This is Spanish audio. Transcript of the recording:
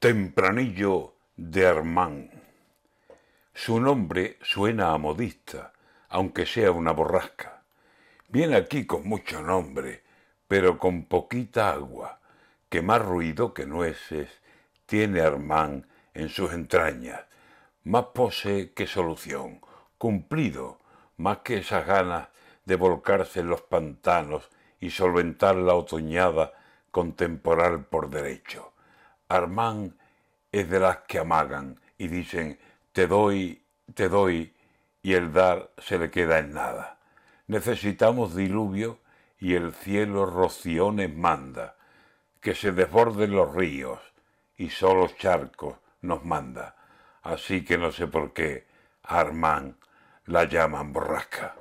Tempranillo de Armán. Su nombre suena a modista, aunque sea una borrasca. Viene aquí con mucho nombre, pero con poquita agua, que más ruido que nueces tiene Armán en sus entrañas, más pose que solución, cumplido, más que esas ganas de volcarse en los pantanos y solventar la otoñada con temporal por derecho. Armán es de las que amagan y dicen, te doy, te doy, y el dar se le queda en nada. Necesitamos diluvio y el cielo rociones manda, que se desborden los ríos y solo charcos nos manda. Así que no sé por qué Armán la llaman borrasca.